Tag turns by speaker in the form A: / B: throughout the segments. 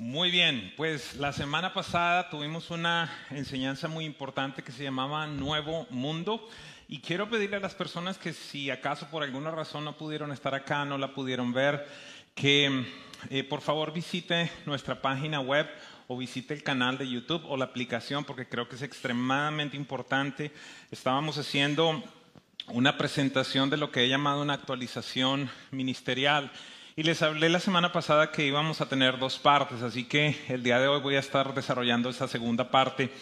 A: Muy bien, pues la semana pasada tuvimos una enseñanza muy importante que se llamaba Nuevo Mundo y quiero pedirle a las personas que si acaso por alguna razón no pudieron estar acá, no la pudieron ver, que eh, por favor visite nuestra página web o visite el canal de YouTube o la aplicación porque creo que es extremadamente importante. Estábamos haciendo una presentación de lo que he llamado una actualización ministerial y les hablé la semana pasada que íbamos a tener dos partes, así que el día de hoy voy a estar desarrollando esa segunda parte.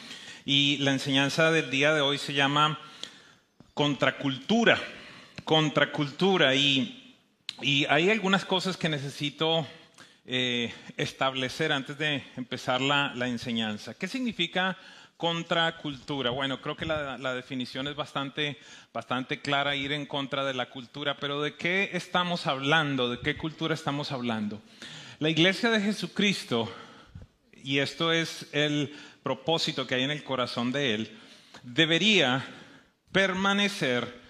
A: Y la enseñanza del día de hoy se llama contracultura. Contracultura. Y, y hay algunas cosas que necesito eh, establecer antes de empezar la, la enseñanza. ¿Qué significa contracultura. Bueno, creo que la, definición es bastante, bastante clara, ir en contra de la cultura, pero ¿de qué estamos hablando? ¿De qué cultura estamos hablando? La iglesia de Jesucristo, y esto es el propósito que hay en el corazón de Él, debería permanecer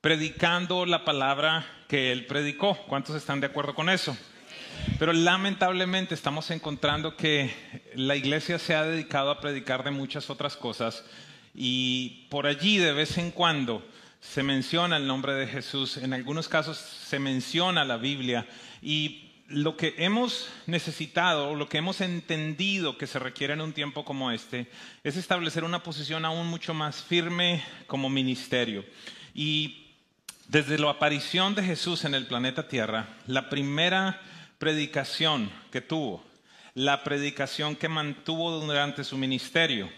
A: predicando la palabra que Él predicó. ¿Cuántos están de acuerdo con eso? Pero lamentablemente estamos encontrando que la iglesia se ha dedicado a predicar de muchas otras cosas y por allí de vez en cuando se menciona el nombre de Jesús, en algunos casos se menciona la Biblia y lo que hemos necesitado o lo que hemos entendido que se requiere en un tiempo como este es establecer una posición aún mucho más firme como ministerio. Y desde la aparición de Jesús en el planeta Tierra, la primera predicación que tuvo, la predicación que mantuvo durante su ministerio.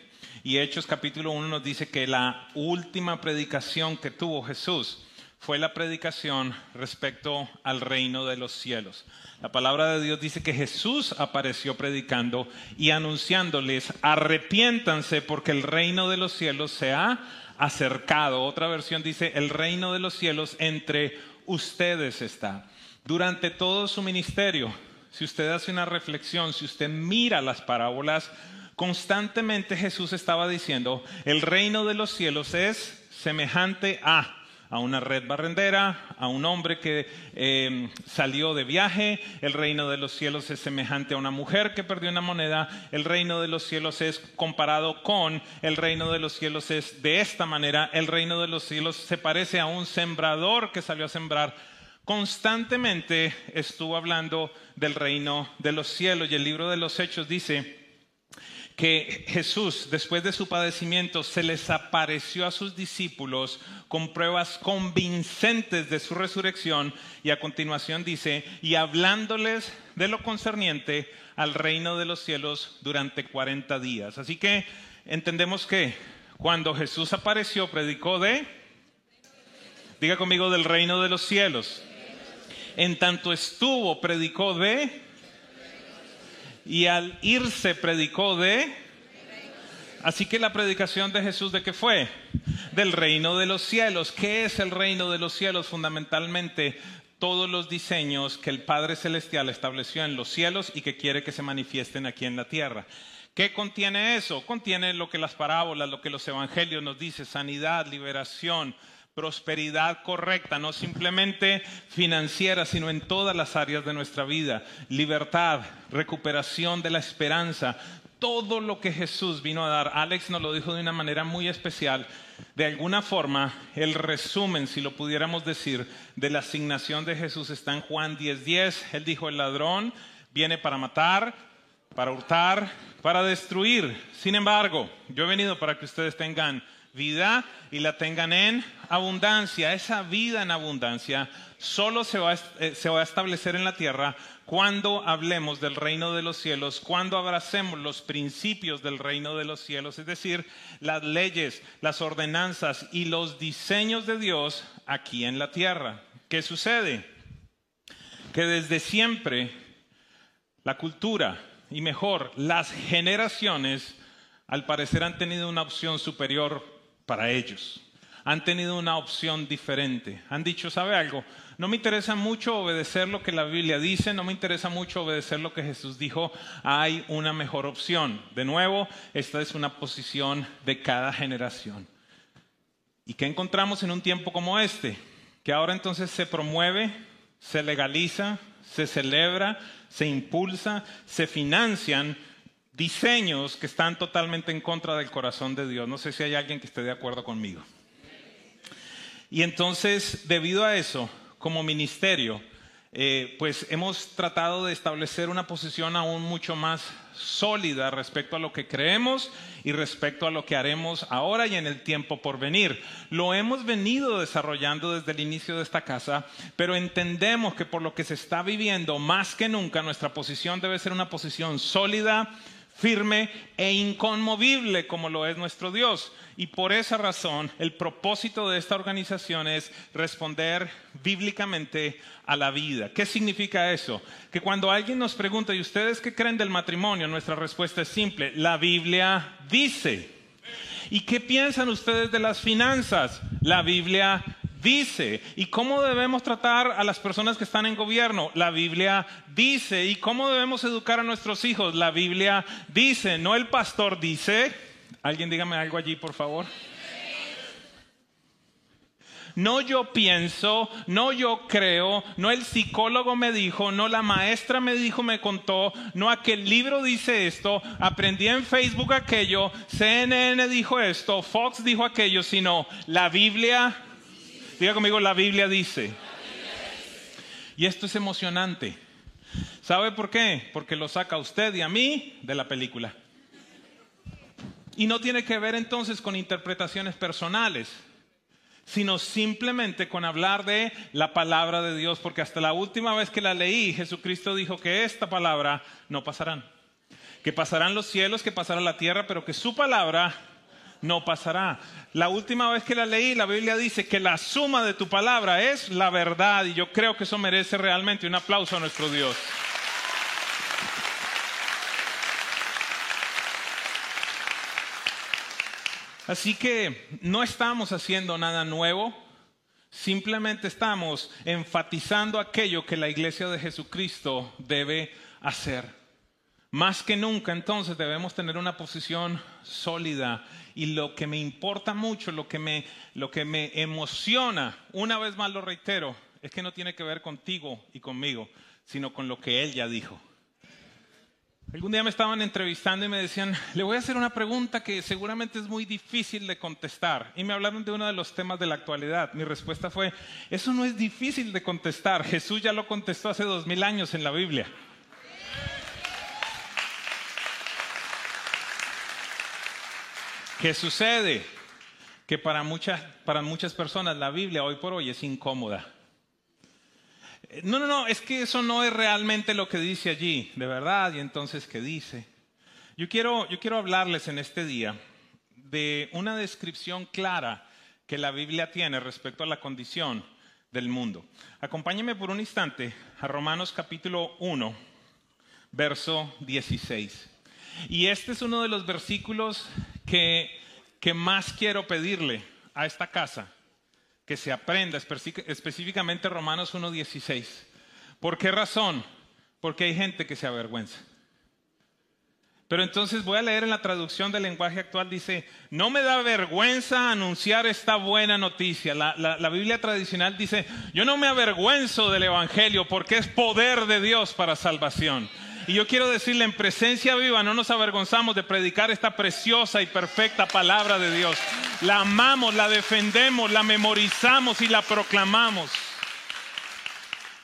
A: Y Hechos capítulo 1 nos dice que la última predicación que tuvo Jesús fue la predicación respecto al reino de los cielos. La palabra de Dios dice que Jesús apareció predicando y anunciándoles, arrepiéntanse porque el reino de los cielos se ha acercado. Otra versión dice, el reino de los cielos entre ustedes está. Durante todo su ministerio, si usted hace una reflexión, si usted mira las parábolas, constantemente Jesús estaba diciendo, el reino de los cielos es semejante a a una red barrendera, a un hombre que eh, salió de viaje, el reino de los cielos es semejante a una mujer que perdió una moneda, el reino de los cielos es comparado con, el reino de los cielos es de esta manera, el reino de los cielos se parece a un sembrador que salió a sembrar constantemente estuvo hablando del reino de los cielos. Y el libro de los hechos dice que Jesús, después de su padecimiento, se les apareció a sus discípulos con pruebas convincentes de su resurrección. Y a continuación dice, y hablándoles de lo concerniente al reino de los cielos durante 40 días. Así que entendemos que cuando Jesús apareció, predicó de, diga conmigo, del reino de los cielos en tanto estuvo, predicó de, y al irse predicó de. Así que la predicación de Jesús de qué fue? Del reino de los cielos. ¿Qué es el reino de los cielos? Fundamentalmente todos los diseños que el Padre Celestial estableció en los cielos y que quiere que se manifiesten aquí en la tierra. ¿Qué contiene eso? Contiene lo que las parábolas, lo que los evangelios nos dicen, sanidad, liberación, prosperidad correcta, no simplemente financiera, sino en todas las áreas de nuestra vida, libertad, recuperación de la esperanza, todo lo que Jesús vino a dar. Alex nos lo dijo de una manera muy especial. De alguna forma, el resumen, si lo pudiéramos decir, de la asignación de Jesús está en Juan 10:10. Él dijo, el ladrón viene para matar, para hurtar, para destruir. Sin embargo, yo he venido para que ustedes tengan vida y la tengan en abundancia. Esa vida en abundancia solo se va, a, eh, se establecer en la tierra cuando hablemos del reino de los cielos, cuando abracemos los principios del reino de los cielos, es decir, las leyes, las ordenanzas y los diseños de Dios aquí en la tierra. ¿Qué sucede? Que desde siempre la cultura y mejor las generaciones al parecer han tenido una opción superior para ellos. Han tenido una opción diferente. Han dicho, ¿sabe algo? No me interesa mucho obedecer lo que la Biblia dice, no me interesa mucho obedecer lo que Jesús dijo, hay una mejor opción. De nuevo, esta es una posición de cada generación. ¿Y qué encontramos en un tiempo como este? Que ahora entonces se promueve, se legaliza, se celebra, se impulsa, se financian diseños que están totalmente en contra del corazón de Dios. No sé si hay alguien que esté de acuerdo conmigo. Y entonces, debido a eso, como ministerio, eh, pues hemos tratado de establecer una posición aún mucho más sólida respecto a lo que creemos y respecto a lo que haremos ahora y en el tiempo por venir. Lo hemos venido desarrollando desde el inicio de esta casa, pero entendemos que por lo que se está viviendo, más que nunca, nuestra posición debe ser una posición sólida, firme e inconmovible como lo es nuestro Dios. Y por esa razón, el propósito de esta organización es responder bíblicamente a la vida. ¿Qué significa eso? Que cuando alguien nos pregunta, ¿y ustedes qué creen del matrimonio? Nuestra respuesta es simple, la Biblia dice. ¿Y qué piensan ustedes de las finanzas? La Biblia dice. ¿Y cómo debemos tratar a las personas que están en gobierno? La Biblia dice. ¿Y cómo debemos educar a nuestros hijos? La Biblia dice. No el pastor dice. Alguien dígame algo allí, por favor. No yo pienso, no yo creo, no el psicólogo me dijo, no la maestra me dijo, me contó, no aquel libro dice esto, aprendí en Facebook aquello, CNN dijo esto, Fox dijo aquello, sino la Biblia, diga conmigo, la Biblia dice. Y esto es emocionante. ¿Sabe por qué? Porque lo saca usted y a mí de la película. Y no tiene que ver entonces con interpretaciones personales sino simplemente con hablar de la palabra de Dios, porque hasta la última vez que la leí, Jesucristo dijo que esta palabra no pasarán, que pasarán los cielos, que pasará la tierra, pero que su palabra no pasará. La última vez que la leí, la Biblia dice que la suma de tu palabra es la verdad, y yo creo que eso merece realmente un aplauso a nuestro Dios. Así que no estamos haciendo nada nuevo, simplemente estamos enfatizando aquello que la iglesia de Jesucristo debe hacer. Más que nunca entonces debemos tener una posición sólida y lo que me importa mucho, lo que me, lo que me emociona, una vez más lo reitero, es que no tiene que ver contigo y conmigo, sino con lo que Él ya dijo. Algún día me estaban entrevistando y me decían, le voy a hacer una pregunta que seguramente es muy difícil de contestar. Y me hablaron de uno de los temas de la actualidad. Mi respuesta fue, eso no es difícil de contestar. Jesús ya lo contestó hace dos mil años en la Biblia. ¿Qué sucede? Que para muchas, para muchas personas la Biblia hoy por hoy es incómoda. No, no, no, es que eso no es realmente lo que dice allí, de verdad, y entonces, ¿qué dice? Yo quiero, yo quiero hablarles en este día de una descripción clara que la Biblia tiene respecto a la condición del mundo. Acompáñenme por un instante a Romanos capítulo 1, verso 16. Y este es uno de los versículos que, que más quiero pedirle a esta casa que se aprenda específicamente Romanos 1.16. ¿Por qué razón? Porque hay gente que se avergüenza. Pero entonces voy a leer en la traducción del lenguaje actual, dice, no me da vergüenza anunciar esta buena noticia. La, la, Biblia tradicional dice, yo no me avergüenzo del Evangelio porque es poder de Dios para salvación. Y yo quiero decirle, en presencia viva, no nos avergonzamos de predicar esta preciosa y perfecta palabra de Dios. La amamos, la defendemos, la memorizamos y la proclamamos.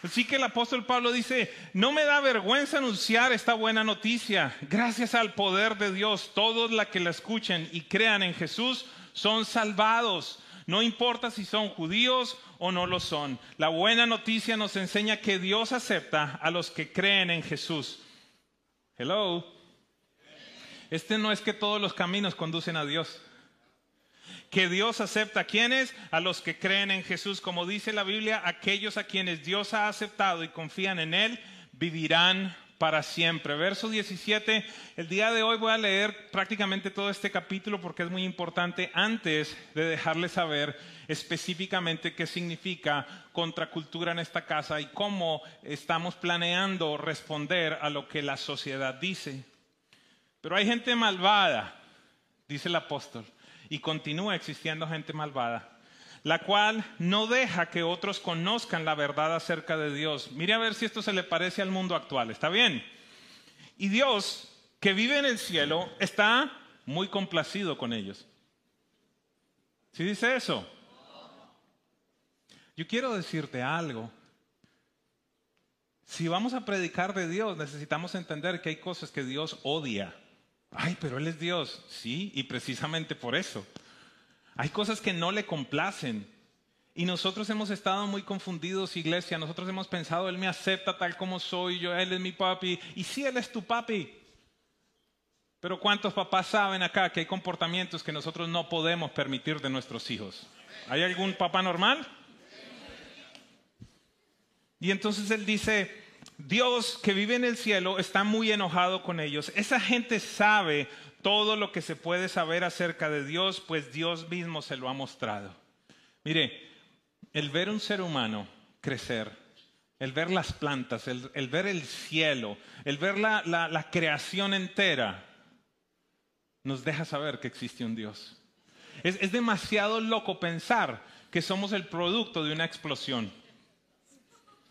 A: Así que el apóstol Pablo dice, no me da vergüenza anunciar esta buena noticia. Gracias al poder de Dios, todos los que la escuchen y crean en Jesús son salvados. No importa si son judíos o no lo son. La buena noticia nos enseña que Dios acepta a los que creen en Jesús. Hello. Este no es que todos los caminos conducen a Dios. Que Dios acepta a quienes, a los que creen en Jesús, como dice la Biblia, aquellos a quienes Dios ha aceptado y confían en Él, vivirán para siempre. Verso 17, el día de hoy voy a leer prácticamente todo este capítulo porque es muy importante antes de dejarles saber específicamente qué significa contracultura en esta casa y cómo estamos planeando responder a lo que la sociedad dice. Pero hay gente malvada, dice el apóstol, y continúa existiendo gente malvada. La cual no deja que otros conozcan la verdad acerca de Dios. Mire a ver si esto se le parece al mundo actual. ¿Está bien? Y Dios, que vive en el cielo, está muy complacido con ellos. ¿Sí dice eso? Yo quiero decirte algo. Si vamos a predicar de Dios, necesitamos entender que hay cosas que Dios odia. Ay, pero Él es Dios. Sí, y precisamente por eso. Hay cosas que no le complacen. Y nosotros hemos estado muy confundidos, iglesia. Nosotros hemos pensado, Él me acepta tal como soy, yo, Él es mi papi. Y sí, Él es tu papi. Pero ¿cuántos papás saben acá que hay comportamientos que nosotros no podemos permitir de nuestros hijos? ¿Hay algún papá normal? Y entonces Él dice, Dios que vive en el cielo está muy enojado con ellos. Esa gente sabe todo lo que se puede saber acerca de Dios, pues Dios mismo se lo ha mostrado. Mire, el ver un ser humano crecer, el ver las plantas, el, ver el cielo, el ver la creación entera, nos deja saber que existe un Dios. Es, demasiado loco pensar que somos el producto de una explosión.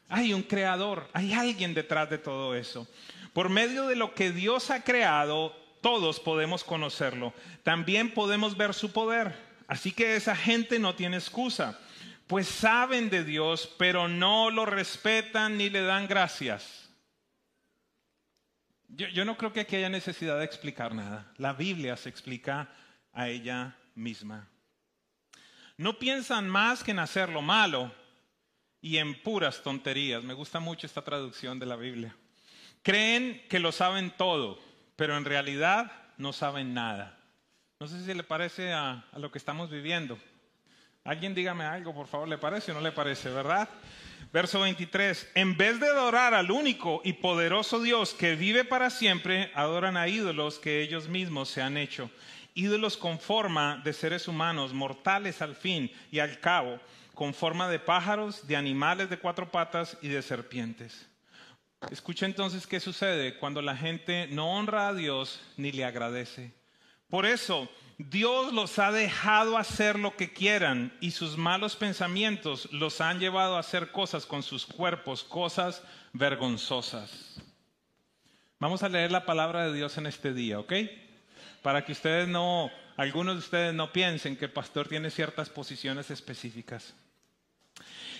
A: Hay un creador, hay alguien detrás de todo eso. Por medio de lo que Dios ha creado, todos podemos conocerlo. También podemos ver su poder. Así que esa gente no tiene excusa, pues saben de Dios, pero no lo respetan ni le dan gracias. Yo, no creo que aquí haya necesidad de explicar nada. La Biblia se explica a ella misma. No piensan más que en hacer lo malo y en puras tonterías. Me gusta mucho esta traducción de la Biblia. Creen que lo saben todo, pero en realidad no saben nada. No sé si le parece a, lo que estamos viviendo. Alguien dígame algo, por favor, ¿le parece o no le parece, verdad? Verso 23, en vez de adorar al único y poderoso Dios que vive para siempre, adoran a ídolos que ellos mismos se han hecho. Ídolos con forma de seres humanos, mortales al fin y al cabo, con forma de pájaros, de animales de cuatro patas y de serpientes. Escucha entonces qué sucede cuando la gente no honra a Dios ni le agradece. Por eso, Dios los ha dejado hacer lo que quieran y sus malos pensamientos los han llevado a hacer cosas con sus cuerpos, cosas vergonzosas. Vamos a leer la palabra de Dios en este día, ¿ok? Para que ustedes no, algunos de ustedes no piensen que el pastor tiene ciertas posiciones específicas.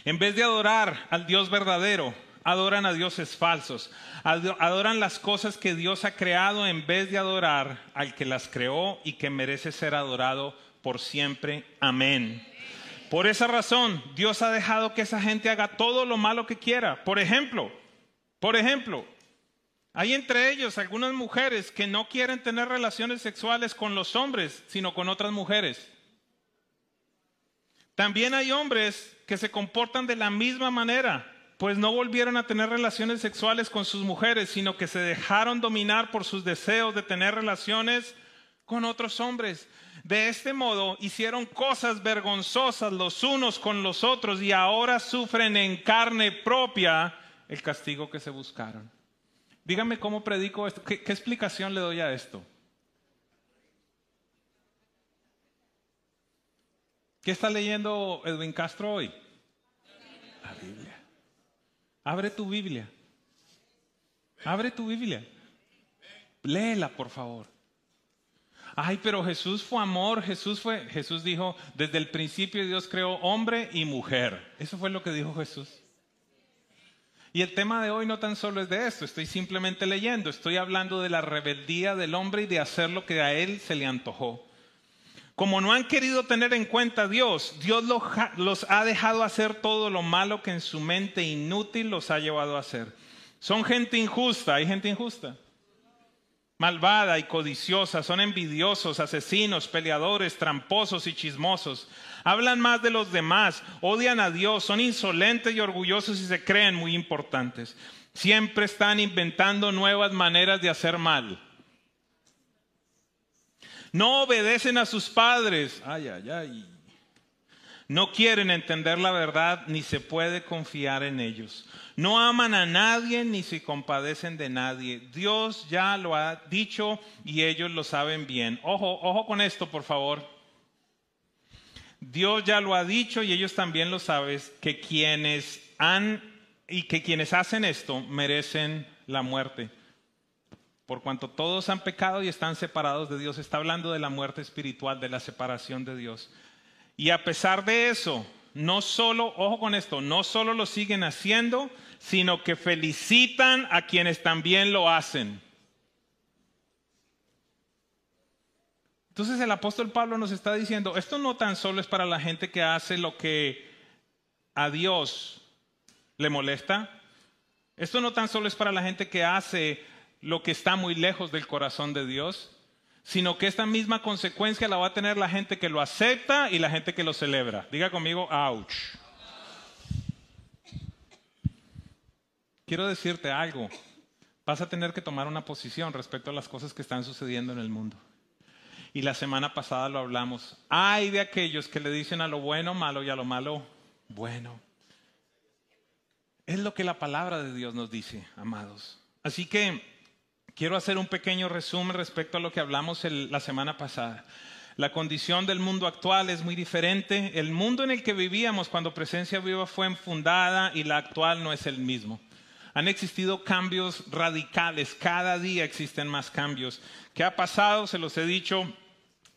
A: En vez de adorar al Dios verdadero, adoran a dioses falsos, adoran las cosas que Dios ha creado en vez de adorar al que las creó y que merece ser adorado por siempre. Amén. Por esa razón, Dios ha dejado que esa gente haga todo lo malo que quiera. Por ejemplo, por ejemplo, hay entre ellos algunas mujeres que no quieren tener relaciones sexuales con los hombres, sino con otras mujeres. También hay hombres que se comportan de la misma manera, pues no volvieron a tener relaciones sexuales con sus mujeres, sino que se dejaron dominar por sus deseos de tener relaciones con otros hombres. De este modo hicieron cosas vergonzosas los unos con los otros y ahora sufren en carne propia el castigo que se buscaron. Dígame cómo predico esto, qué, qué explicación le doy a esto. ¿Qué está leyendo Edwin Castro hoy? Abre tu Biblia. Abre tu Biblia. Léela, por favor. Ay, pero Jesús fue amor, Jesús fue, Jesús dijo, desde el principio Dios creó hombre y mujer. Eso fue lo que dijo Jesús. Y el tema de hoy no tan solo es de esto, estoy simplemente leyendo, estoy hablando de la rebeldía del hombre y de hacer lo que a él se le antojó. Como no han querido tener en cuenta a Dios, Dios los, ha dejado hacer todo lo malo que en su mente inútil los ha llevado a hacer. Son gente injusta, hay gente injusta. Malvada y codiciosa, son envidiosos, asesinos, peleadores, tramposos y chismosos. Hablan más de los demás, odian a Dios, son insolentes y orgullosos y se creen muy importantes. Siempre están inventando nuevas maneras de hacer mal no obedecen a sus padres. Ay, ay, ay. No quieren entender la verdad ni se puede confiar en ellos. No aman a nadie ni se compadecen de nadie. Dios ya lo ha dicho y ellos lo saben bien. Ojo, ojo con esto, por favor. Dios ya lo ha dicho y ellos también lo saben, que quienes han y que quienes hacen esto merecen la muerte. Por cuanto todos han pecado y están separados de Dios, está hablando de la muerte espiritual, de la separación de Dios. Y a pesar de eso, no solo, ojo con esto, no solo lo siguen haciendo, sino que felicitan a quienes también lo hacen. Entonces el apóstol Pablo nos está diciendo, esto no tan solo es para la gente que hace lo que a Dios le molesta, esto no tan solo es para la gente que hace lo que está muy lejos del corazón de Dios, sino que esta misma consecuencia la va a tener la gente que lo acepta y la gente que lo celebra. Diga conmigo, ouch. Quiero decirte algo. Vas a tener que tomar una posición respecto a las cosas que están sucediendo en el mundo. Y la semana pasada lo hablamos. Hay de aquellos que le dicen a lo bueno malo y a lo malo bueno. Es lo que la palabra de Dios nos dice, amados. Así que quiero hacer un pequeño resumen respecto a lo que hablamos la semana pasada. La condición del mundo actual es muy diferente. El mundo en el que vivíamos cuando Presencia Viva fue fundada y la actual no es el mismo. Han existido cambios radicales, cada día existen más cambios. ¿Qué ha pasado? Se los he dicho,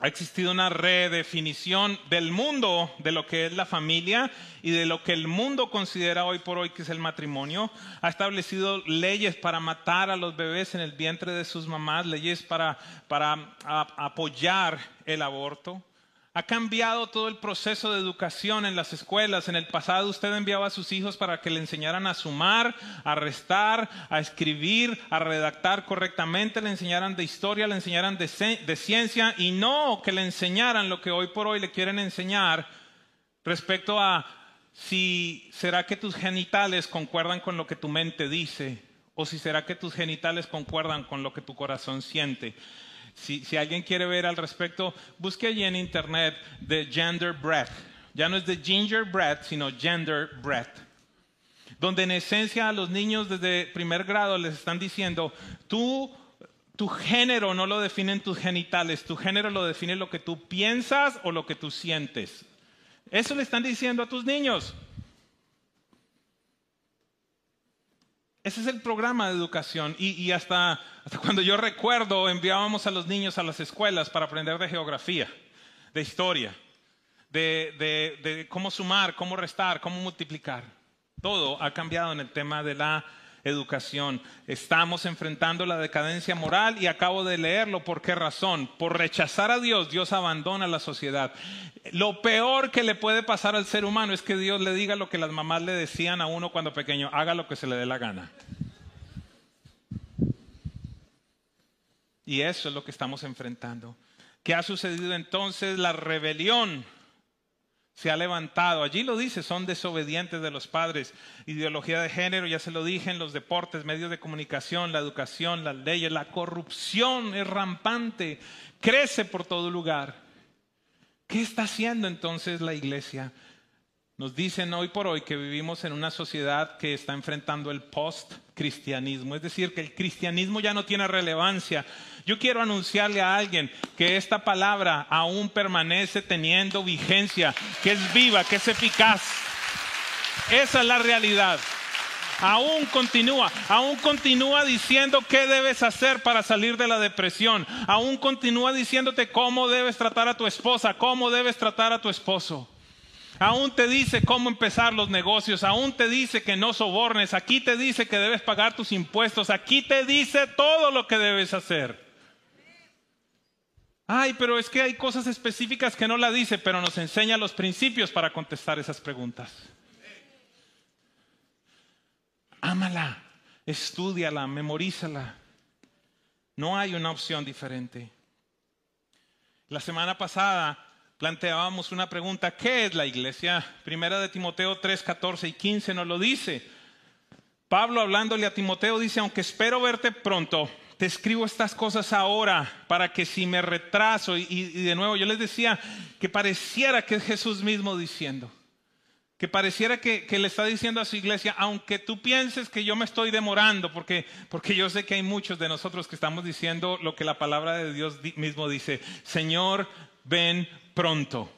A: ha existido una redefinición del mundo de lo que es la familia y de lo que el mundo considera hoy por hoy que es el matrimonio. Ha establecido leyes para matar a los bebés en el vientre de sus mamás, leyes para, para apoyar el aborto. Ha cambiado todo el proceso de educación en las escuelas. En el pasado usted enviaba a sus hijos para que le enseñaran a sumar, a restar, a escribir, a redactar correctamente, le enseñaran de historia, le enseñaran de, de ciencia y no que le enseñaran lo que hoy por hoy le quieren enseñar respecto a si será que tus genitales concuerdan con lo que tu mente dice o si será que tus genitales concuerdan con lo que tu corazón siente. Si, alguien quiere ver al respecto, busque allí en internet de gender breath. Ya no es de ginger breath, sino gender breath. Donde en esencia a los niños desde primer grado les están diciendo, tú, tu género no lo definen tus genitales, tu género lo define lo que tú piensas o lo que tú sientes. Eso le están diciendo a tus niños. Ese es el programa de educación y, hasta, cuando yo recuerdo enviábamos a los niños a las escuelas para aprender de geografía, de historia, de cómo sumar, cómo restar, cómo multiplicar. Todo ha cambiado en el tema de la educación. Estamos enfrentando la decadencia moral y acabo de leerlo. ¿Por qué razón? Por rechazar a Dios, Dios abandona la sociedad. Lo peor que le puede pasar al ser humano es que Dios le diga lo que las mamás le decían a uno cuando pequeño, haga lo que se le dé la gana. Y eso es lo que estamos enfrentando. ¿Qué ha sucedido entonces? La rebelión se ha levantado. Allí lo dice, son desobedientes de los padres. Ideología de género, ya se lo dije, en los deportes, medios de comunicación, la educación, las leyes, la corrupción es rampante, crece por todo lugar. ¿Qué está haciendo entonces la iglesia? Nos dicen hoy por hoy que vivimos en una sociedad que está enfrentando el post-cristianismo, es decir, que el cristianismo ya no tiene relevancia. Yo quiero anunciarle a alguien que esta palabra aún permanece teniendo vigencia, que es viva, que es eficaz. Esa es la realidad. Aún continúa, aún continúa diciendo qué debes hacer para salir de la depresión. Aún continúa diciéndote cómo debes tratar a tu esposa, cómo debes tratar a tu esposo. Aún te dice cómo empezar los negocios, aún te dice que no sobornes, aquí te dice que debes pagar tus impuestos, aquí te dice todo lo que debes hacer. Ay, pero es que hay cosas específicas que no la dice, pero nos enseña los principios para contestar esas preguntas. Ámala, estudiala, memorízala. No hay una opción diferente. La semana pasada planteábamos una pregunta, ¿qué es la iglesia? Primera de Timoteo 3, 14 y 15 nos lo dice. Pablo hablándole a Timoteo dice, aunque espero verte pronto, te escribo estas cosas ahora para que si me retraso, y, de nuevo yo les decía que pareciera que es Jesús mismo diciendo, que pareciera que, le está diciendo a su iglesia, aunque tú pienses que yo me estoy demorando, porque, porque yo sé que hay muchos de nosotros que estamos diciendo lo que la palabra de Dios mismo dice, Señor, ven pronto.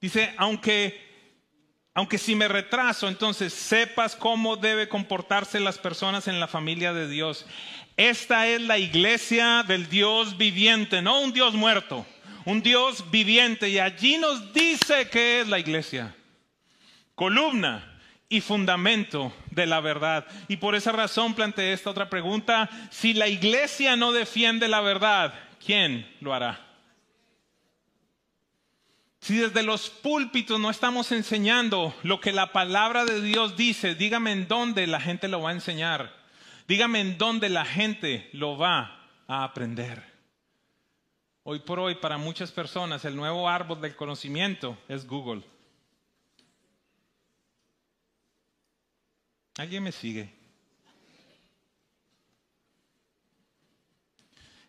A: Dice, aunque aunque si me retraso, entonces sepas cómo debe comportarse las personas en la familia de Dios. Esta es la iglesia del Dios viviente, no un Dios muerto, un Dios viviente. Y allí nos dice que es la iglesia. Columna y fundamento de la verdad. Y por esa razón planteé esta otra pregunta. Si la iglesia no defiende la verdad, ¿quién lo hará? Si desde los púlpitos no estamos enseñando lo que la palabra de Dios dice, dígame en dónde la gente lo va a enseñar. Dígame en dónde la gente lo va a aprender. Hoy por hoy, para muchas personas, el nuevo árbol del conocimiento es Google. ¿Alguien me sigue?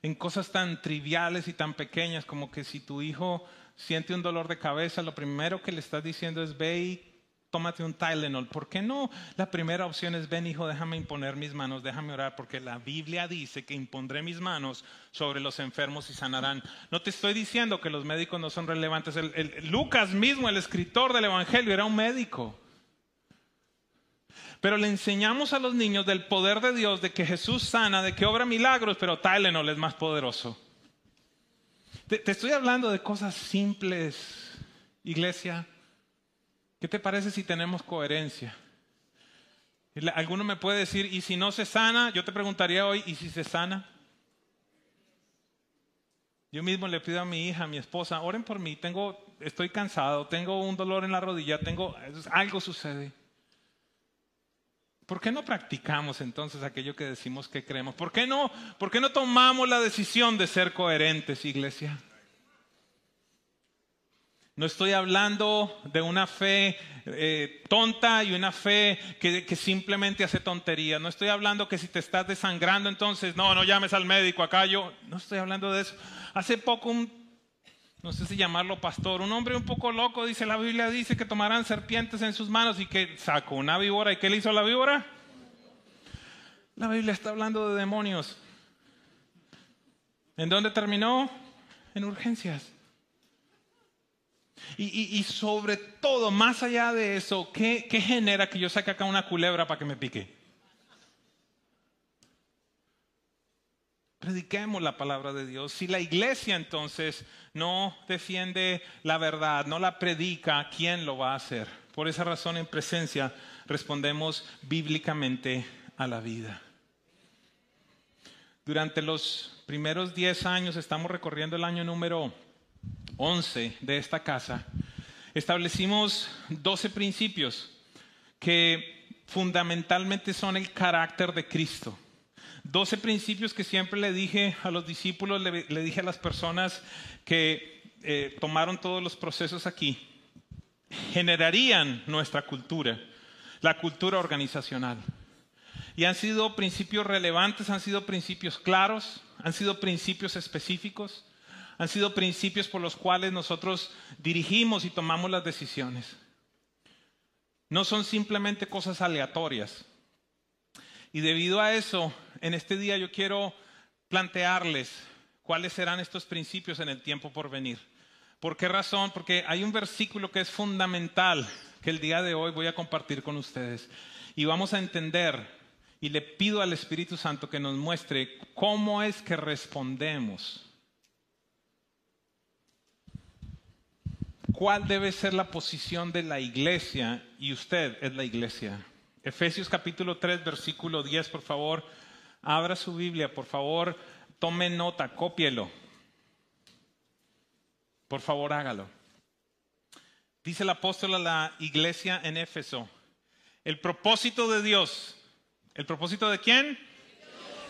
A: En cosas tan triviales y tan pequeñas como que si tu hijo siente un dolor de cabeza, lo primero que le estás diciendo es ve y tómate un Tylenol. ¿Por qué no? La primera opción es ven hijo, déjame imponer mis manos, déjame orar, porque la Biblia dice que impondré mis manos sobre los enfermos y sanarán. No te estoy diciendo que los médicos no son relevantes. Lucas mismo, el escritor del Evangelio, era un médico. Pero le enseñamos a los niños del poder de Dios, de que Jesús sana, de que obra milagros, pero Tylenol es más poderoso. Te, estoy hablando de cosas simples, iglesia. ¿Qué te parece si tenemos coherencia? Alguno me puede decir, ¿y si no se sana? Yo te preguntaría hoy, ¿y si se sana? Yo mismo le pido a mi hija, a mi esposa, oren por mí, tengo, estoy cansado, tengo un dolor en la rodilla, tengo, algo sucede. ¿Por qué no practicamos entonces aquello que decimos que creemos? ¿Por qué no, por qué no tomamos la decisión de ser coherentes, iglesia? No estoy hablando de una fe eh, tonta y una fe que, que, simplemente hace tontería. No estoy hablando que si te estás desangrando, entonces no, no llames al médico acá. Yo no estoy hablando de eso. Hace poco un, no sé si llamarlo pastor, un hombre un poco loco, dice la Biblia, dice que tomarán serpientes en sus manos y que sacó una víbora. ¿Y qué le hizo la víbora? La Biblia está hablando de demonios. ¿En dónde terminó? En urgencias. Y, sobre todo, más allá de eso, ¿qué, ¿qué genera que yo saque acá una culebra para que me pique? Prediquemos la palabra de Dios. Si la iglesia entonces no defiende la verdad, no la predica, ¿quién lo va a hacer? Por esa razón en presencia respondemos bíblicamente a la vida. Durante los primeros 10 años, estamos recorriendo el año número 11 de esta casa, establecimos 12 principios que fundamentalmente son el carácter de Cristo. Doce principios que siempre le dije a los discípulos, le, dije a las personas que eh, tomaron todos los procesos aquí, generarían nuestra cultura, la cultura organizacional. Y han sido principios relevantes, han sido principios claros, han sido principios específicos, han sido principios por los cuales nosotros dirigimos y tomamos las decisiones. No son simplemente cosas aleatorias. Y debido a eso, en este día yo quiero plantearles cuáles serán estos principios en el tiempo por venir. ¿Por qué razón? Porque hay un versículo que es fundamental que el día de hoy voy a compartir con ustedes. Y vamos a entender, y le pido al Espíritu Santo que nos muestre cómo es que respondemos. ¿Cuál debe ser la posición de la iglesia? Y usted es la iglesia. Efesios capítulo 3, versículo 10, por favor. Abra su Biblia, por favor. Tome nota, cópielo. Por favor, hágalo. Dice el apóstol a la iglesia en Éfeso. El propósito de Dios. ¿El propósito de quién?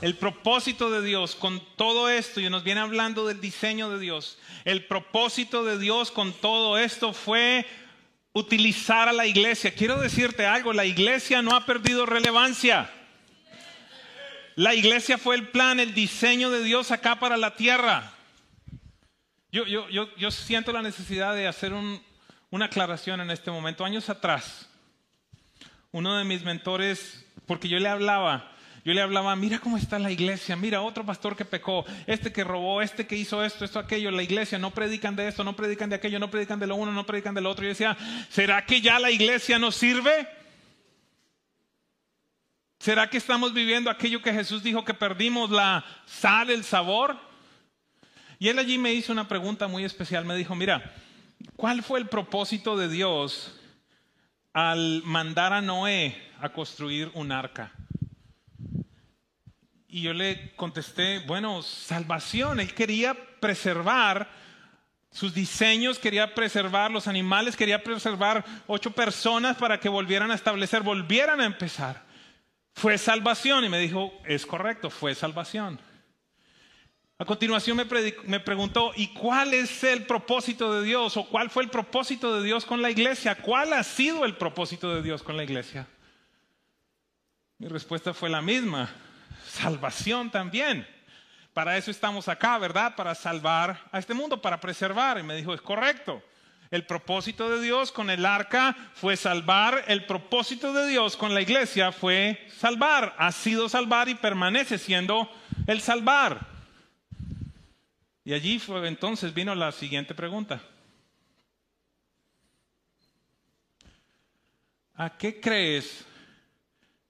A: El propósito de Dios con todo esto, y nos viene hablando del diseño de Dios, el propósito de Dios con todo esto fue utilizar a la iglesia. Quiero decirte algo, la iglesia no ha perdido relevancia. La iglesia fue el plan, el diseño de Dios acá para la tierra. Yo, yo, yo, yo siento la necesidad de hacer una aclaración en este momento. Años atrás, uno de mis mentores, porque yo le hablaba Yo le hablaba, mira cómo está la iglesia, mira otro pastor que pecó, este que robó, este que hizo esto, esto, aquello, la iglesia, no predican de esto, no predican de aquello, no predican de lo uno, no predican de lo otro. Y decía, ¿será que ya la iglesia no sirve? ¿Será que estamos viviendo aquello que Jesús dijo que perdimos la sal, el sabor? Y él allí me hizo una pregunta muy especial. Me dijo, mira, ¿cuál fue el propósito de Dios al mandar a Noé a construir un arca? Y yo le contesté, bueno, salvación. Él quería preservar sus diseños, quería preservar los animales, quería preservar ocho personas para que volvieran a establecer, volvieran a empezar. Fue salvación. Y me dijo, es correcto, fue salvación. A continuación me, me, preguntó, ¿y cuál es el propósito de Dios? ¿O cuál fue el propósito de Dios con la iglesia? ¿Cuál ha sido el propósito de Dios con la iglesia? Mi respuesta fue la misma, salvación también. Para eso estamos acá, ¿verdad? Para salvar a este mundo, para preservar. Y me dijo, es correcto. El propósito de Dios con el arca fue salvar, el propósito de Dios con la iglesia fue salvar, ha sido salvar y permanece siendo el salvar. Y allí fue, entonces vino la siguiente pregunta. ¿A qué crees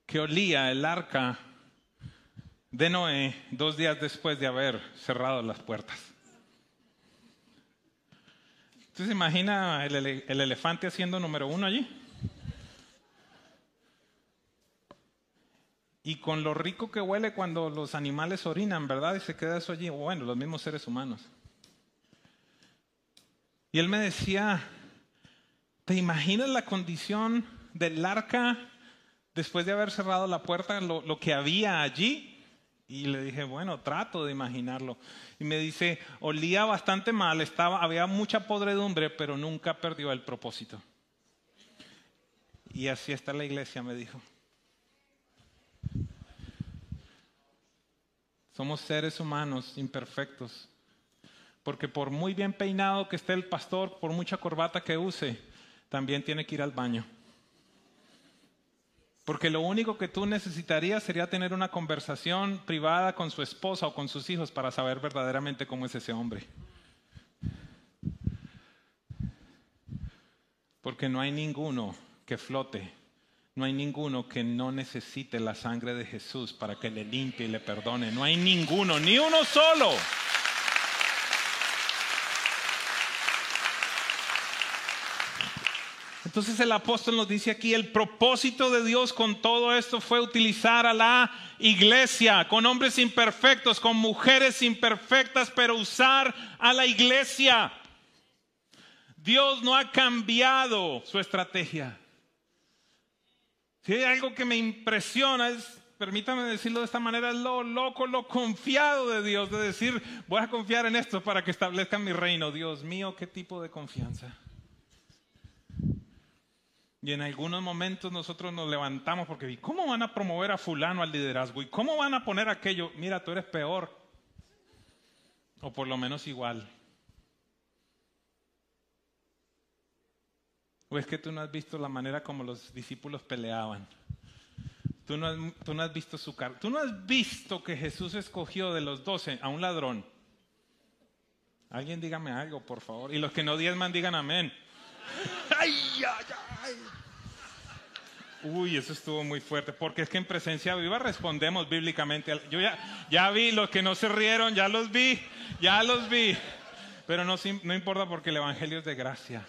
A: que olía el arca de Noé dos días después de haber cerrado las puertas? ¿Usted se imagina el, el elefante haciendo número uno allí? Y con lo rico que huele cuando los animales orinan, ¿verdad? Y se queda eso allí. Bueno, los mismos seres humanos. Y él me decía, ¿te imaginas la condición del arca después de haber cerrado la puerta, lo, que había allí? Y le dije, bueno, trato de imaginarlo. Y me dice, olía bastante mal, estaba, había mucha podredumbre, pero nunca perdió el propósito. Y así está la iglesia, me dijo. Somos seres humanos imperfectos. Porque por muy bien peinado que esté el pastor, por mucha corbata que use, también tiene que ir al baño. Porque lo único que tú necesitarías sería tener una conversación privada con su esposa o con sus hijos para saber verdaderamente cómo es ese hombre. Porque no hay ninguno que flote no hay ninguno que no necesite la sangre de Jesús para que le limpie y le perdone. No hay ninguno, ni uno solo. Entonces el apóstol nos dice aquí, el propósito de Dios con todo esto fue utilizar a la iglesia, con hombres imperfectos, con mujeres imperfectas, pero usar a la iglesia. Dios no ha cambiado su estrategia. Si hay algo que me impresiona es, permítame decirlo de esta manera, lo loco, lo confiado de Dios, de decir, voy a confiar en esto para que establezca mi reino. Dios mío, qué tipo de confianza. Y en algunos momentos nosotros nos levantamos porque, ¿cómo van a promover a fulano al liderazgo? ¿Y cómo van a poner aquello? Mira, tú eres peor. O por lo menos igual. ¿O es que tú no has visto la manera como los discípulos peleaban? Tú no has, visto su cara. Tú no has visto que Jesús escogió de los doce a un ladrón. Alguien dígame algo, por favor. Y los que no diezman digan amén. Ay, ay, ay. Uy, eso estuvo muy fuerte, porque es que en presencia viva respondemos bíblicamente. Yo ya, ya vi los que no se rieron, ya los vi, ya los vi. Pero no, no importa porque el Evangelio es de gracia.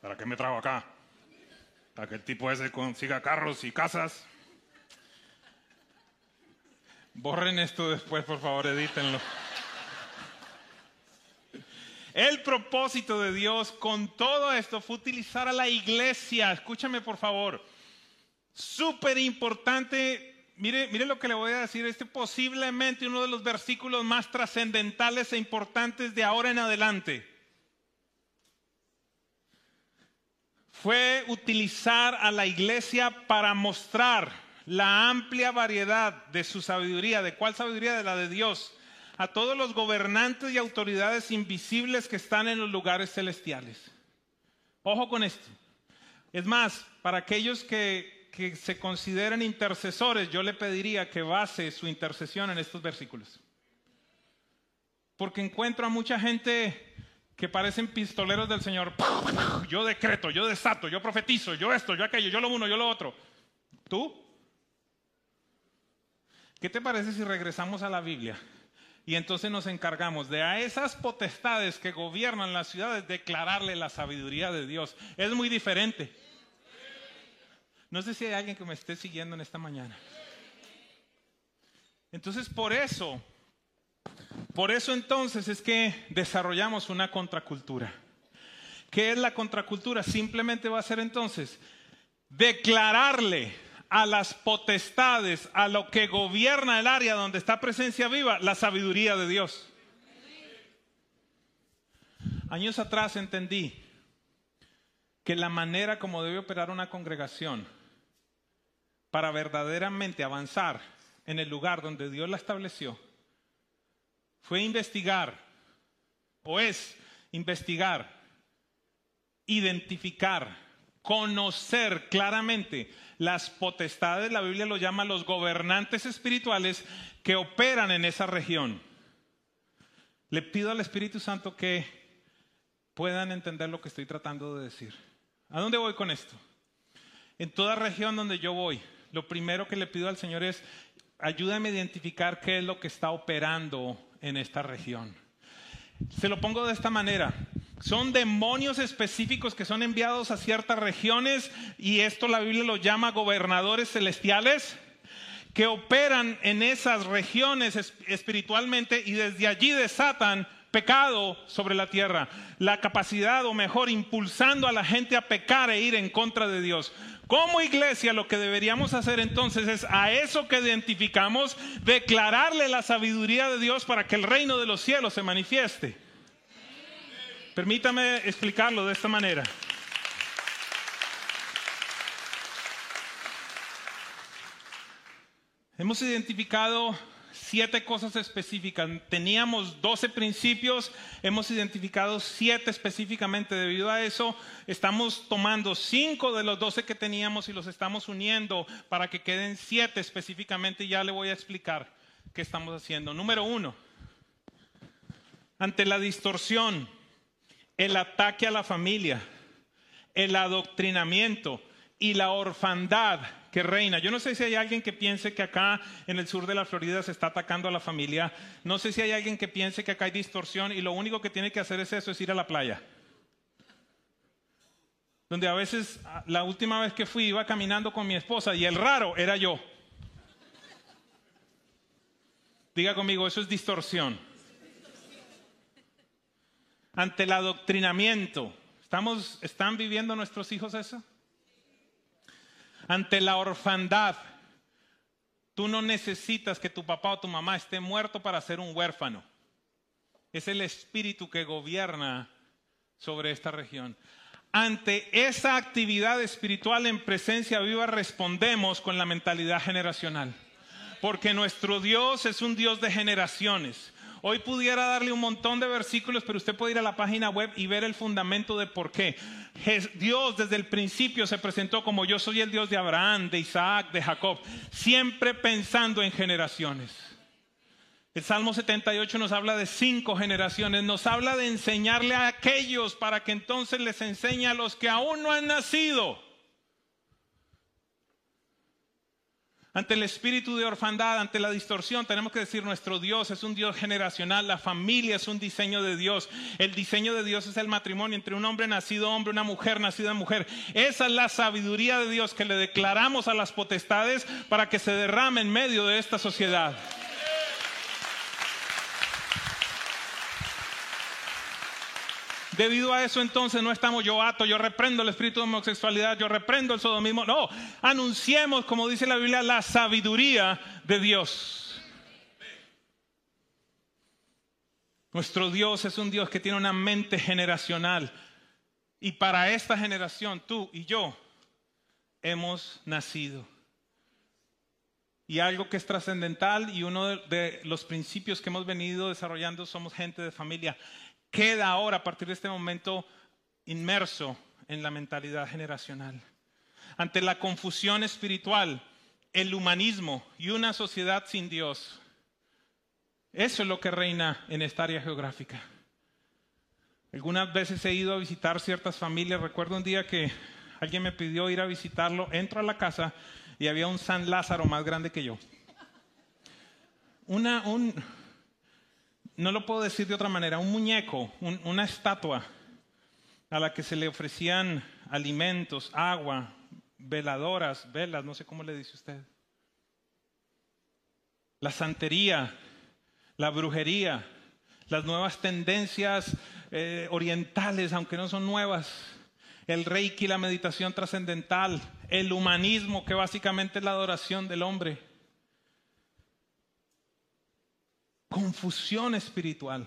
A: ¿Para qué me trago acá? Para que el tipo ese consiga carros y casas. Borren esto después, por favor, edítenlo. El propósito de Dios con todo esto fue utilizar a la iglesia. Escúchame, por favor. Súper importante mire, mire lo que le voy a decir, este posiblemente uno de los versículos más trascendentales e importantes de ahora en adelante. Fue utilizar a la iglesia para mostrar la amplia variedad de su sabiduría. ¿De cuál sabiduría? De la de Dios. A todos los gobernantes y autoridades invisibles que están en los lugares celestiales. Ojo con esto. Es más, para aquellos que, que se consideren intercesores, yo le pediría que base su intercesión en estos versículos. Porque encuentro a mucha gente que parecen pistoleros del Señor. Yo decreto, yo desato, yo profetizo, yo esto, yo aquello, yo lo uno, yo lo otro. ¿Tú? ¿Qué te parece si regresamos a la Biblia? Y entonces nos encargamos de a esas potestades que gobiernan las ciudades declararle la sabiduría de Dios. Es muy diferente. No sé si hay alguien que me esté siguiendo en esta mañana. Entonces, por eso, por eso entonces es que desarrollamos una contracultura. ¿Qué es la contracultura? Simplemente va a ser entonces declararle a las potestades, a lo que gobierna el área donde está presencia viva, la sabiduría de Dios. Años atrás entendí que la manera como debe operar una congregación para verdaderamente avanzar en el lugar donde Dios la estableció fue investigar, o es investigar, identificar, conocer claramente las potestades, la Biblia lo llama los gobernantes espirituales que operan en esa región. Le pido al Espíritu Santo que puedan entender lo que estoy tratando de decir. ¿A dónde voy con esto? En toda región donde yo voy, lo primero que le pido al Señor es, ayúdame a identificar qué es lo que está operando en esta región. Se lo pongo de esta manera. Son demonios específicos que son enviados a ciertas regiones y esto la Biblia lo llama gobernadores celestiales que operan en esas regiones espiritualmente y desde allí desatan pecado sobre la tierra, la capacidad o mejor impulsando a la gente a pecar e ir en contra de Dios. Como iglesia lo que deberíamos hacer entonces es a eso que identificamos declararle la sabiduría de Dios para que el reino de los cielos se manifieste. Permítame explicarlo de esta manera. Hemos identificado siete cosas específicas. Teníamos doce principios, hemos identificado siete específicamente. Debido a eso, estamos tomando cinco de los doce que teníamos y los estamos uniendo para que queden siete específicamente. Ya le voy a explicar qué estamos haciendo. Número uno, ante la distorsión, el ataque a la familia, el adoctrinamiento y la orfandad que reina. Yo no sé si hay alguien que piense que acá en el sur de la Florida se está atacando a la familia. No sé si hay alguien que piense que acá hay distorsión y lo único que tiene que hacer es eso, es ir a la playa. Donde a veces, la última vez que fui, iba caminando con mi esposa y el raro era yo. Diga conmigo, eso es distorsión. Ante el adoctrinamiento, ¿estamos, ¿están viviendo nuestros hijos eso? ante la orfandad. Tú no necesitas que tu papá o tu mamá esté muerto para ser un huérfano. Es el espíritu que gobierna sobre esta región. Ante esa actividad espiritual en presencia viva respondemos con la mentalidad generacional. Porque nuestro Dios es un Dios de generaciones. Hoy pudiera darle un montón de versículos, pero usted puede ir a la página web y ver el fundamento de por qué. Dios desde el principio se presentó como yo soy el Dios de Abraham, de Isaac, de Jacob, siempre pensando en generaciones. El Salmo 78 nos habla de cinco generaciones, nos habla de enseñarle a aquellos para que entonces les enseñe a los que aún no han nacido. Ante el espíritu de orfandad, ante la distorsión, tenemos que decir nuestro Dios es un Dios generacional, la familia es un diseño de Dios. El diseño de Dios es el matrimonio entre un hombre nacido hombre, una mujer nacida mujer. Esa es la sabiduría de Dios que le declaramos a las potestades para que se derrame en medio de esta sociedad. Debido a eso entonces no estamos yo ato, yo reprendo el espíritu de homosexualidad, yo reprendo el sodomismo. No, anunciemos, como dice la Biblia, la sabiduría de Dios. Nuestro Dios es un Dios que tiene una mente generacional. Y para esta generación, tú y yo hemos nacido. Y algo que es trascendental y uno de, los principios que hemos venido desarrollando somos gente de familia queda ahora a partir de este momento inmerso en la mentalidad generacional. Ante la confusión espiritual, el humanismo y una sociedad sin Dios. Eso es lo que reina en esta área geográfica. Algunas veces he ido a visitar ciertas familias. Recuerdo un día que alguien me pidió ir a visitarlo. Entro a la casa y había un San Lázaro más grande que yo. Una, un, no lo puedo decir de otra manera, un muñeco, una estatua a la que se le ofrecían alimentos, agua, veladoras, velas, no sé cómo le dice usted. La santería, la brujería, las nuevas tendencias eh, orientales, aunque no son nuevas, el reiki, la meditación trascendental, el humanismo, que básicamente es la adoración del hombre. Confusión espiritual.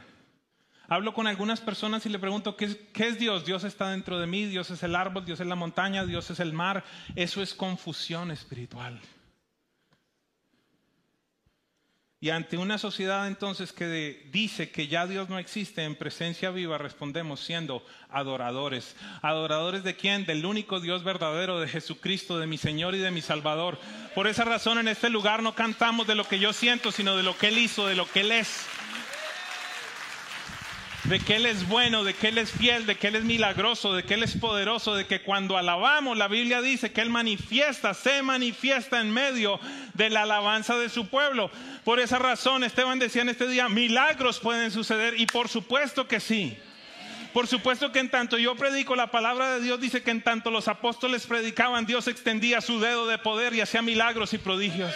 A: Hablo con algunas personas y le pregunto, ¿qué es, ¿qué es, Dios? Dios está dentro de mí, Dios es el árbol, Dios es la montaña, Dios es el mar. Eso es confusión espiritual. Y ante una sociedad entonces que dice que ya Dios no existe en presencia viva, respondemos siendo adoradores. ¿Adoradores de quién? Del único Dios verdadero, de Jesucristo, de mi Señor y de mi Salvador. Por esa razón en este lugar no cantamos de lo que yo siento, sino de lo que Él hizo, de lo que Él es de que Él es bueno, de que Él es fiel, de que Él es milagroso, de que Él es poderoso, de que cuando alabamos, la Biblia dice que Él manifiesta, se manifiesta en medio de la alabanza de su pueblo. Por esa razón, Esteban decía en este día, milagros pueden suceder y por supuesto que sí. Por supuesto que en tanto yo predico la palabra de Dios, dice que en tanto los apóstoles predicaban, Dios extendía su dedo de poder y hacía milagros y prodigios.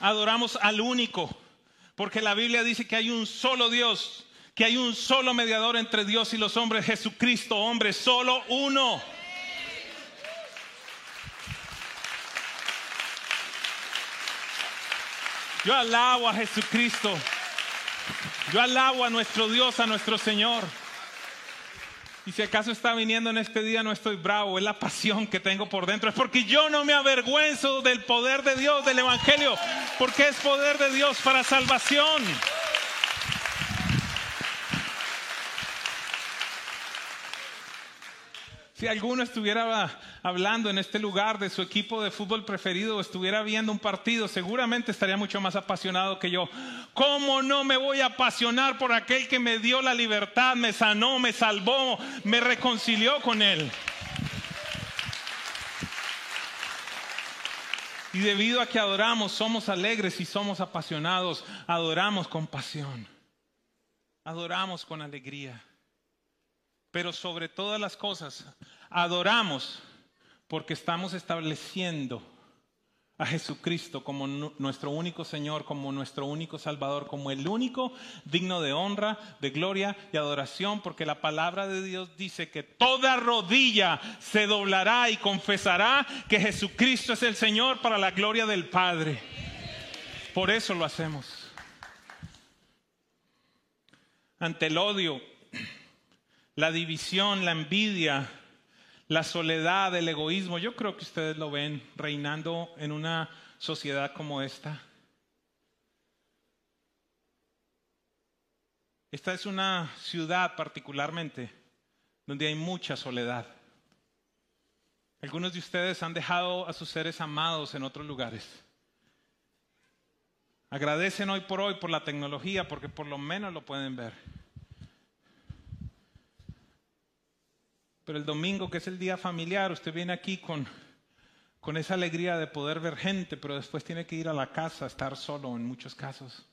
A: Adoramos al único, porque la Biblia dice que hay un solo Dios, que hay un solo mediador entre Dios y los hombres, Jesucristo, hombre, solo uno. Yo alabo a Jesucristo. Yo alabo a nuestro Dios, a nuestro Señor. Y si acaso está viniendo en este día, no estoy bravo, es la pasión que tengo por dentro. Es porque yo no me avergüenzo del poder de Dios, del Evangelio, porque es poder de Dios para salvación. Si alguno estuviera hablando en este lugar de su equipo de fútbol preferido o estuviera viendo un partido, seguramente estaría mucho más apasionado que yo. ¿Cómo no me voy a apasionar por aquel que me dio la libertad, me sanó, me salvó, me reconcilió con él? Y debido a que adoramos, somos alegres y somos apasionados, adoramos con pasión, adoramos con alegría. Pero sobre todas las cosas, adoramos porque estamos estableciendo a Jesucristo como nuestro único Señor, como nuestro único Salvador, como el único digno de honra, de gloria y adoración, porque la palabra de Dios dice que toda rodilla se doblará y confesará que Jesucristo es el Señor para la gloria del Padre. Por eso lo hacemos. Ante el odio, la división, la envidia, la soledad, el egoísmo. Yo creo que ustedes lo ven reinando en una sociedad como esta. Esta es una ciudad particularmente donde hay mucha soledad. Algunos de ustedes han dejado a sus seres amados en otros lugares. Agradecen hoy por hoy por la tecnología porque por lo menos lo pueden ver. Pero el domingo, que es el día familiar, usted viene aquí con, con esa alegría de poder ver gente, pero después tiene que ir a la casa, estar solo en muchos casos.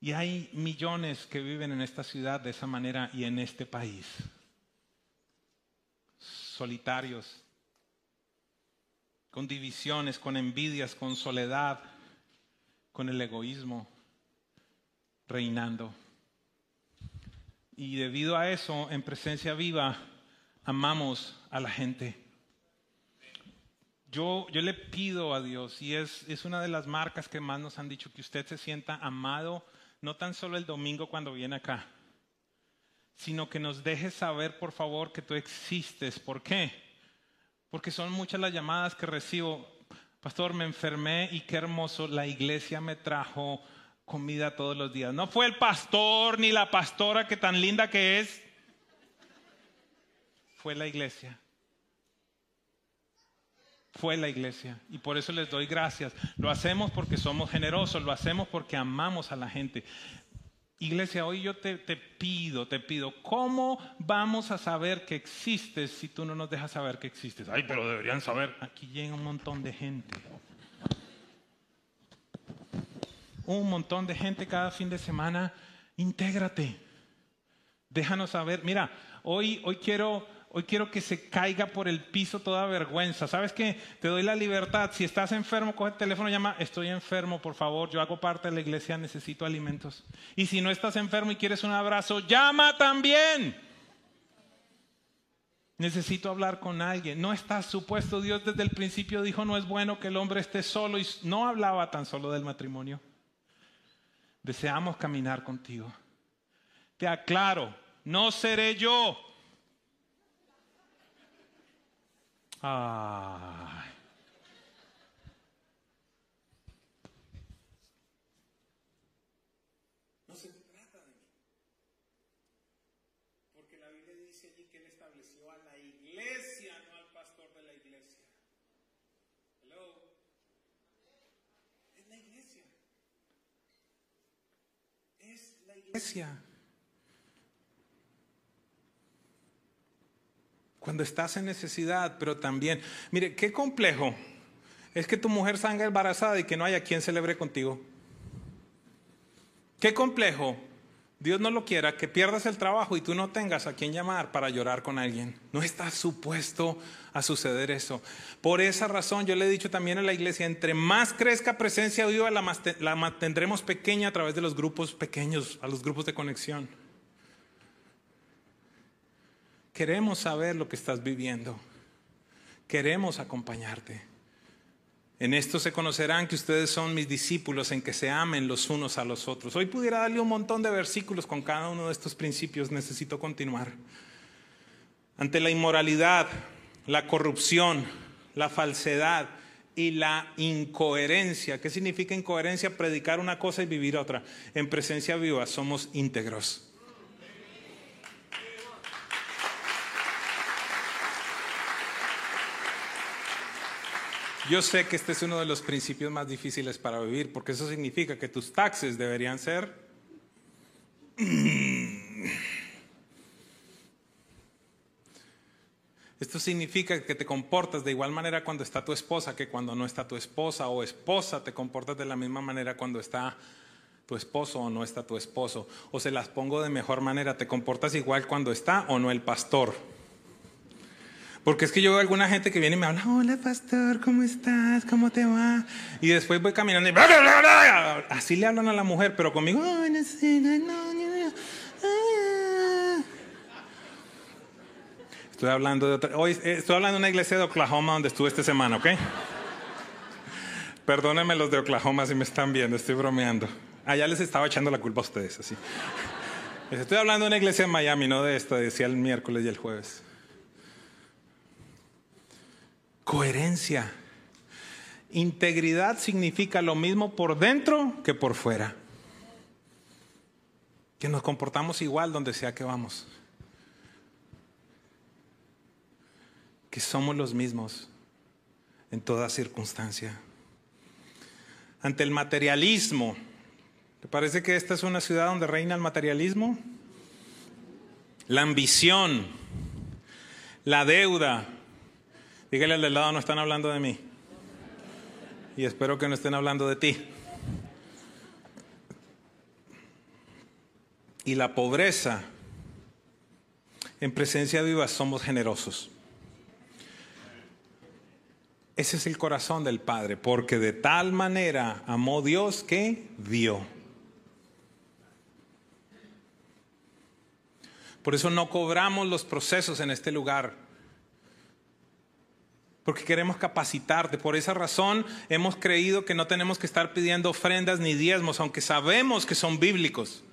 A: Y hay millones que viven en esta ciudad de esa manera y en este país. Solitarios, con divisiones, con envidias, con soledad, con el egoísmo, reinando. Y debido a eso, en presencia viva, amamos a la gente. Yo, yo le pido a Dios, y es, es una de las marcas que más nos han dicho, que usted se sienta amado, no tan solo el domingo cuando viene acá, sino que nos deje saber, por favor, que tú existes. ¿Por qué? Porque son muchas las llamadas que recibo. Pastor, me enfermé y qué hermoso, la iglesia me trajo comida todos los días. No fue el pastor ni la pastora que tan linda que es. Fue la iglesia. Fue la iglesia. Y por eso les doy gracias. Lo hacemos porque somos generosos, lo hacemos porque amamos a la gente. Iglesia, hoy yo te, te, pido, te pido, ¿cómo vamos a saber que existes si tú no nos dejas saber que existes? Ay, pero deberían saber. Aquí llega un montón de gente. Un montón de gente cada fin de semana. Intégrate. Déjanos saber. Mira, hoy, hoy quiero Hoy quiero que se caiga por el piso toda vergüenza. ¿Sabes qué? Te doy la libertad. Si estás enfermo, coge el teléfono y llama, estoy enfermo, por favor, yo hago parte de la iglesia, necesito alimentos. Y si no estás enfermo y quieres un abrazo, llama también. Necesito hablar con alguien. No estás supuesto. Dios desde el principio dijo, no es bueno que el hombre esté solo y no hablaba tan solo del matrimonio. Deseamos caminar contigo. Te aclaro, no seré yo Ay.
B: No se trata de mí. Porque la Biblia dice allí que Él estableció a la iglesia, al pastor de la iglesia. Hello. Es la iglesia. Es la iglesia.
A: cuando estás en necesidad, pero también, mire, qué complejo es que tu mujer salga embarazada y que no haya quien celebre contigo. Qué complejo, Dios no lo quiera, que pierdas el trabajo y tú no tengas a quien llamar para llorar con alguien. No está supuesto a suceder eso. Por esa razón yo le he dicho también a la iglesia, entre más crezca presencia viva, la, la mantendremos pequeña a través de los grupos pequeños, a los grupos de conexión. Queremos saber lo que estás viviendo. Queremos acompañarte. En esto se conocerán que ustedes son mis discípulos en que se amen los unos a los otros. Hoy pudiera darle un montón de versículos con cada uno de estos principios. Necesito continuar. Ante la inmoralidad, la corrupción, la falsedad y la incoherencia. ¿Qué significa incoherencia? Predicar una cosa y vivir otra. En presencia viva somos íntegros. Yo sé que este es uno de los principios más difíciles para vivir, porque eso significa que tus taxes deberían ser... Esto significa que te comportas de igual manera cuando está tu esposa que cuando no está tu esposa, o esposa te comportas de la misma manera cuando está tu esposo o no está tu esposo. O se las pongo de mejor manera, te comportas igual cuando está o no el pastor. Porque es que yo veo alguna gente que viene y me habla, hola pastor, ¿cómo estás? ¿Cómo te va? Y después voy caminando y así le hablan a la mujer, pero conmigo, Estoy hablando de otra, hoy eh, estoy hablando de una iglesia de Oklahoma donde estuve esta semana, ¿ok? Perdónenme los de Oklahoma si me están viendo, estoy bromeando. Allá les estaba echando la culpa a ustedes, así. Estoy hablando de una iglesia en Miami, no de esta, decía el miércoles y el jueves. Coherencia. Integridad significa lo mismo por dentro que por fuera. Que nos comportamos igual donde sea que vamos. Que somos los mismos en toda circunstancia. Ante el materialismo, ¿te parece que esta es una ciudad donde reina el materialismo? La ambición, la deuda, Dígale al del lado, no están hablando de mí. Y espero que no estén hablando de ti. Y la pobreza, en presencia viva somos generosos. Ese es el corazón del Padre, porque de tal manera amó Dios que dio. Por eso no cobramos los procesos en este lugar porque queremos capacitarte. Por esa razón hemos creído que no tenemos que estar pidiendo ofrendas ni diezmos, aunque sabemos que son bíblicos.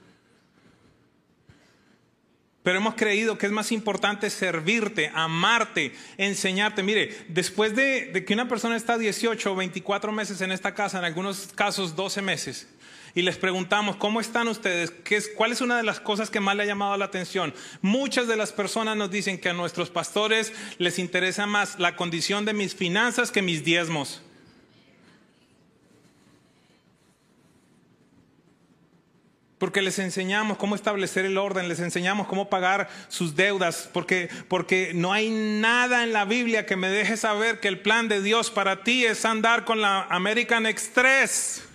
A: Pero hemos creído que es más importante servirte, amarte, enseñarte. Mire, después de, de, que una persona está 18 o 24 meses en esta casa, en algunos casos 12 meses, y les preguntamos, ¿cómo están ustedes? ¿Qué es, ¿Cuál es una de las cosas que más le ha llamado la atención? Muchas de las personas nos dicen que a nuestros pastores les interesa más la condición de mis finanzas que mis diezmos. Porque les enseñamos cómo establecer el orden, les enseñamos cómo pagar sus deudas, porque, porque no hay nada en la Biblia que me deje saber que el plan de Dios para ti es andar con la American Express.